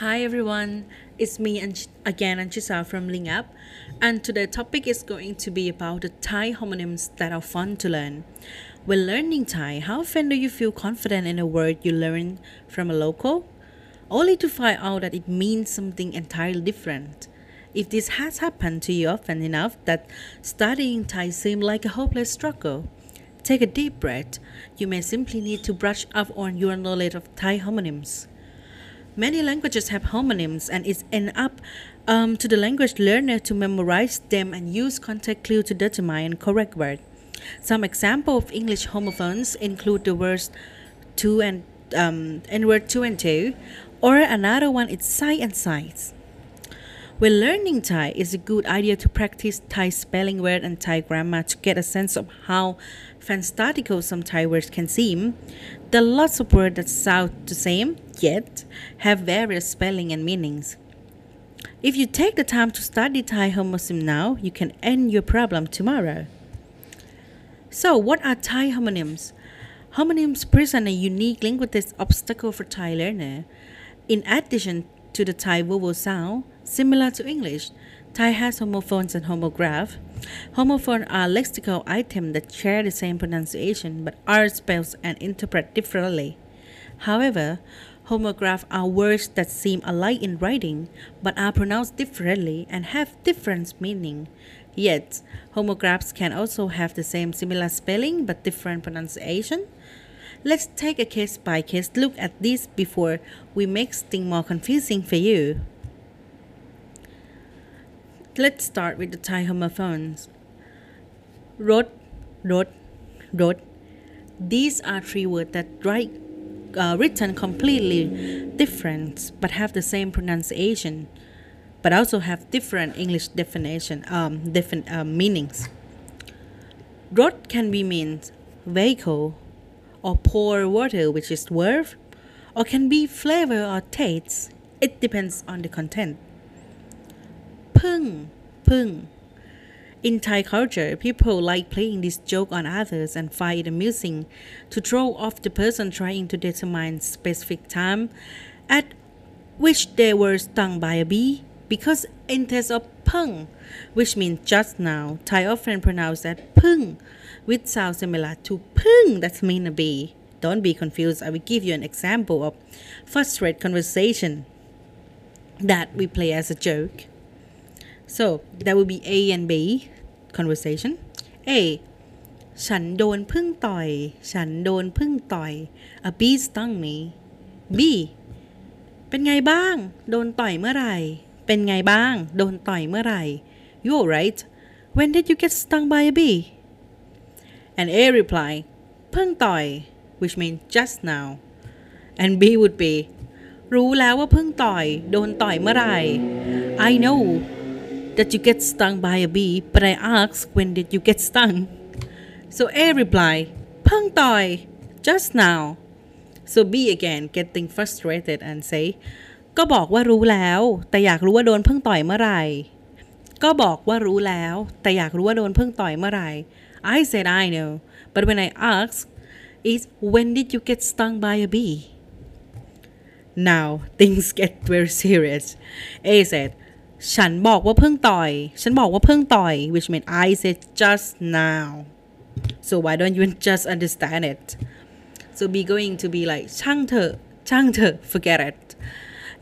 Hi everyone, it's me and again Anchisa from Ling app, and today's topic is going to be about the Thai homonyms that are fun to learn. When learning Thai, how often do you feel confident in a word you learn from a local? Only to find out that it means something entirely different. If this has happened to you often enough that studying Thai seems like a hopeless struggle, take a deep breath. You may simply need to brush up on your knowledge of Thai homonyms. Many languages have homonyms, and it's end up um, to the language learner to memorize them and use context clue to determine correct word. Some example of English homophones include the words two and um, and word two and two, or another one is side and sides. When learning Thai, it's a good idea to practice Thai spelling word and Thai grammar to get a sense of how fantastical some Thai words can seem. There are lots of words that sound the same, yet have various spelling and meanings. If you take the time to study Thai homonym now, you can end your problem tomorrow. So, what are Thai homonyms? Homonyms present a unique linguistic obstacle for Thai learner. In addition to the Thai vowel sound, similar to English, Thai has homophones and homograph. Homophones are lexical items that share the same pronunciation but are spelled and interpreted differently. However, homographs are words that seem alike in writing but are pronounced differently and have different meaning. Yet, homographs can also have the same similar spelling but different pronunciation. Let's take a case by case look at this before we make things more confusing for you. Let's start with the Thai homophones. Rot, rot, rot. These are three words that write uh, written completely different but have the same pronunciation, but also have different English definition, um, different uh, meanings. Rot can be means vehicle or pour water, which is worth, or can be flavor or taste. It depends on the content. Pung, pung. In Thai culture, people like playing this joke on others and find it amusing to throw off the person trying to determine specific time at which they were stung by a bee. Because in case of pung, which means just now, Thai often pronounce that pung, which sounds similar to pung, that means a bee. Don't be confused. I will give you an example of frustrated conversation that we play as a joke. So that would be A and B conversation. A ฉันโดนพึ่งต่อย ฉันโดนพึ่งต่อย A bee stung me B เป็นไงบ้าง โดนต่อยเมื่อไหร่ เป็นไงบ้าง โดนต่อยเมื่อไหร่ You alright When did you get stung by a bee and A reply เพิ่งต่อย which means just now and B would be รู้แล้วว่าเพิ่งต่อย โดนต่อยเมื่อไหร่ I know that you get stung by a bee but I ask when did you get stung so A reply เพิ่งต่อย just now so B again getting frustrated and say ก็บอกว่ารู้แล้ว แต่อยากรู้ว่าโดนเพิ่งต่อยเมื่อไหร่ ก็บอกว่ารู้แล้ว แต่อยากรู้ว่าโดนเพิ่งต่อยเมื่อไหร่ I said I know but when I ask is when did you get stung by a bee now things get very serious A said ฉันบอกว่าเพิ่งต่อย ฉันบอกว่าเพิ่งต่อย which means I said just now so why don't you just understand it so be going to be like ช่างเถอะช่างเถอะ forget it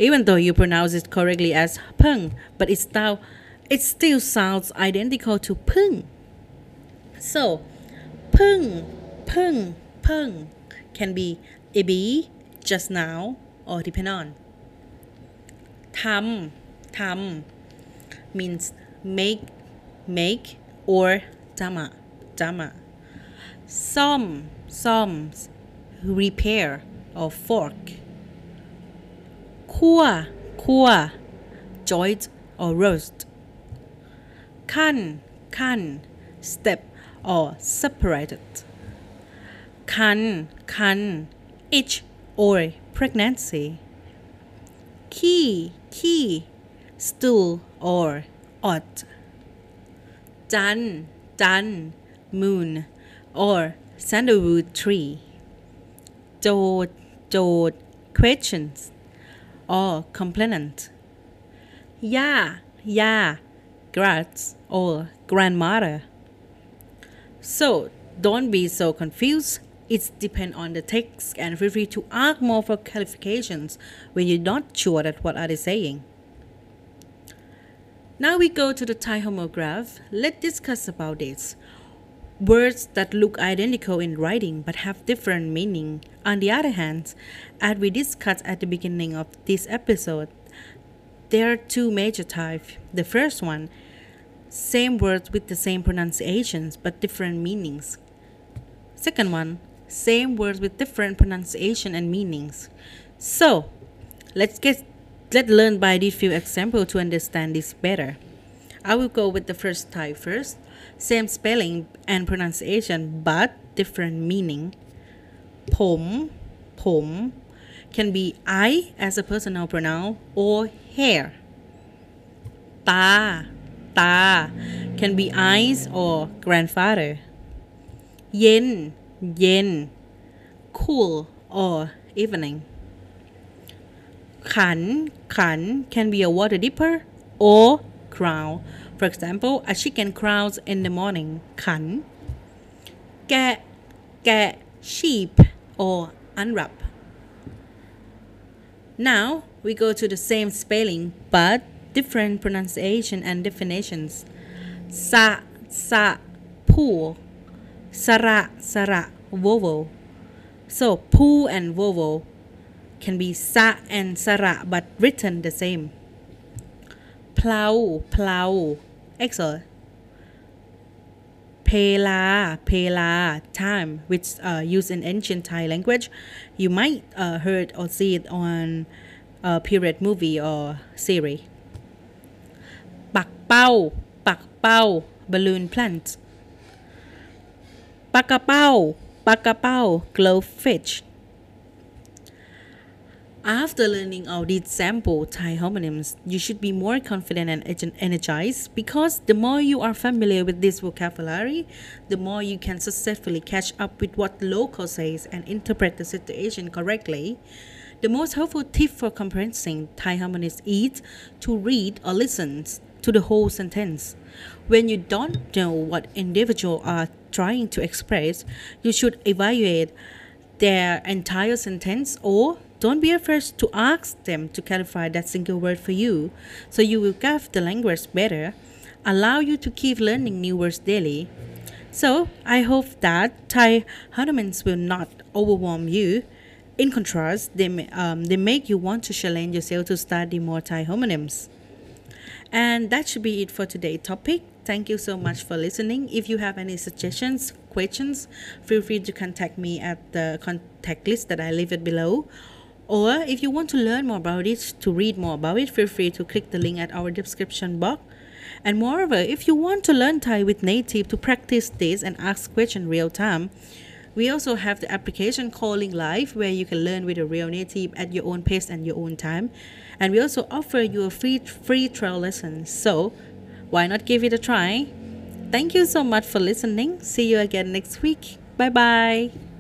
even though you pronounce it correctly as pung but it's still it still sounds identical to pung so pung pung pung can be a be just now or depend on ทำ ทำ means make make or dama dama ซ่อมซ่อม repair or fork คั่วคั่ว joint or roast ขั้นขั้น step or separated คันคัน itch or pregnancy key key stool or ought. Dan, dan, moon or sandalwood tree. Dod, dod, questions or complainant. Ya, ya, grats or grandmother. So don't be so confused. It's depends on the text and feel free to ask more for clarifications when you're not sure that what are they saying. Now we go to the Thai homograph. Let's discuss about this. Words that look identical in writing but have different meaning. On the other hand, as we discussed at the beginning of this episode, there are two major types. The first one, same words with the same pronunciations but different meanings. Second one, same words with different pronunciation and meanings. So, let's get Let's learn by these few examples to understand this better. I will go with the first type first. Same spelling and pronunciation, but different meaning. Pom, pom can be I as a personal pronoun or hair. Ta, ta can be eyes or grandfather. Yen, yen, cool or evening khan, khan can be a water dipper or crown. For example, a chicken crows in the morning, khan. Get, get sheep or unwrap. Now we go to the same spelling but different pronunciation and definitions. Sa, sa, poo, Sara, sara, vovo. So, poo and vovo can be sa and sara but written the same. Plow plow. Excellent. Pela, pela, time, which uh, used in ancient Thai language. You might uh, heard or see it on a period movie or series. Pak pao, pak pao, balloon plant. Pakapao, pakapao, glowfish. After learning all these sample Thai homonyms, you should be more confident and energized because the more you are familiar with this vocabulary, the more you can successfully catch up with what local says and interpret the situation correctly. The most helpful tip for comprehending Thai homonyms is to read or listen to the whole sentence. When you don't know what individuals are trying to express, you should evaluate their entire sentence or don't be afraid to ask them to clarify that single word for you so you will grasp the language better, allow you to keep learning new words daily. So, I hope that Thai homonyms will not overwhelm you. In contrast, they, um, they make you want to challenge yourself to study more Thai homonyms. And that should be it for today's topic. Thank you so much for listening. If you have any suggestions, questions, feel free to contact me at the contact list that I leave it below. Or if you want to learn more about it, to read more about it, feel free to click the link at our description box. And moreover, if you want to learn Thai with native to practice this and ask questions in real time, we also have the application Calling Live where you can learn with a real native at your own pace and your own time. And we also offer you a free free trial lesson. So, why not give it a try? Thank you so much for listening. See you again next week. Bye bye.